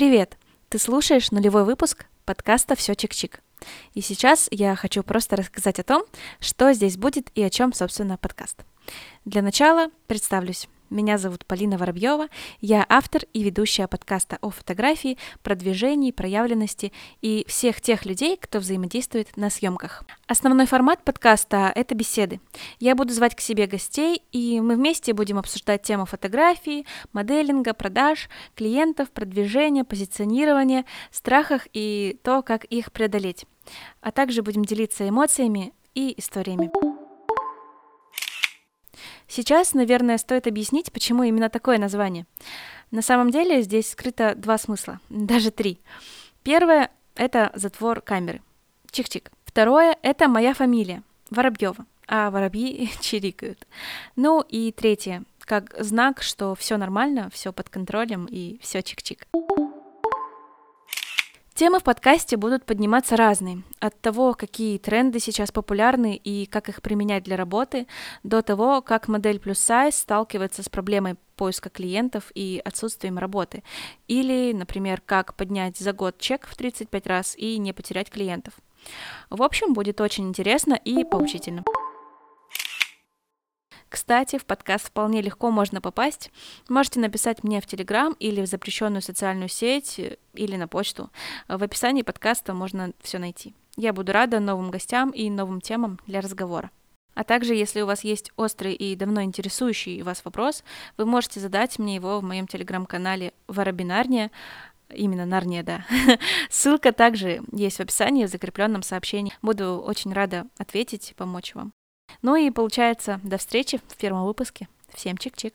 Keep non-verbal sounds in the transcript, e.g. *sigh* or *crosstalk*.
Привет! Ты слушаешь нулевой выпуск подкаста «Все чик-чик». И сейчас я хочу просто рассказать о том, что здесь будет и о чем, собственно, подкаст. Для начала представлюсь. Меня зовут Полина Воробьева, я автор и ведущая подкаста о фотографии, продвижении, проявленности и всех тех людей, кто взаимодействует на съемках. Основной формат подкаста — это беседы. Я буду звать к себе гостей, и мы вместе будем обсуждать тему фотографии, моделинга, продаж, клиентов, продвижения, позиционирования, страхах и то, как их преодолеть. А также будем делиться эмоциями и историями. Сейчас, наверное, стоит объяснить, почему именно такое название. На самом деле здесь скрыто два смысла, *laughs* даже три. Первое — это затвор камеры. Чих-чих. Второе — это моя фамилия, Воробьева, а воробьи *laughs* чирикают. Ну и третье, как знак, что все нормально, все под контролем и все чик-чик. Темы в подкасте будут подниматься разные. От того, какие тренды сейчас популярны и как их применять для работы, до того, как модель плюс сайз сталкивается с проблемой поиска клиентов и отсутствием работы. Или, например, как поднять за год чек в 35 раз и не потерять клиентов. В общем, будет очень интересно и поучительно. Кстати, в подкаст вполне легко можно попасть. Можете написать мне в Телеграм или в запрещенную социальную сеть, или на почту. В описании подкаста можно все найти. Я буду рада новым гостям и новым темам для разговора. А также, если у вас есть острый и давно интересующий вас вопрос, вы можете задать мне его в моем телеграм-канале Воробинарния, Именно Нарния, да. *laughs* Ссылка также есть в описании в закрепленном сообщении. Буду очень рада ответить, помочь вам. Ну и получается, до встречи в первом выпуске. Всем чик-чик.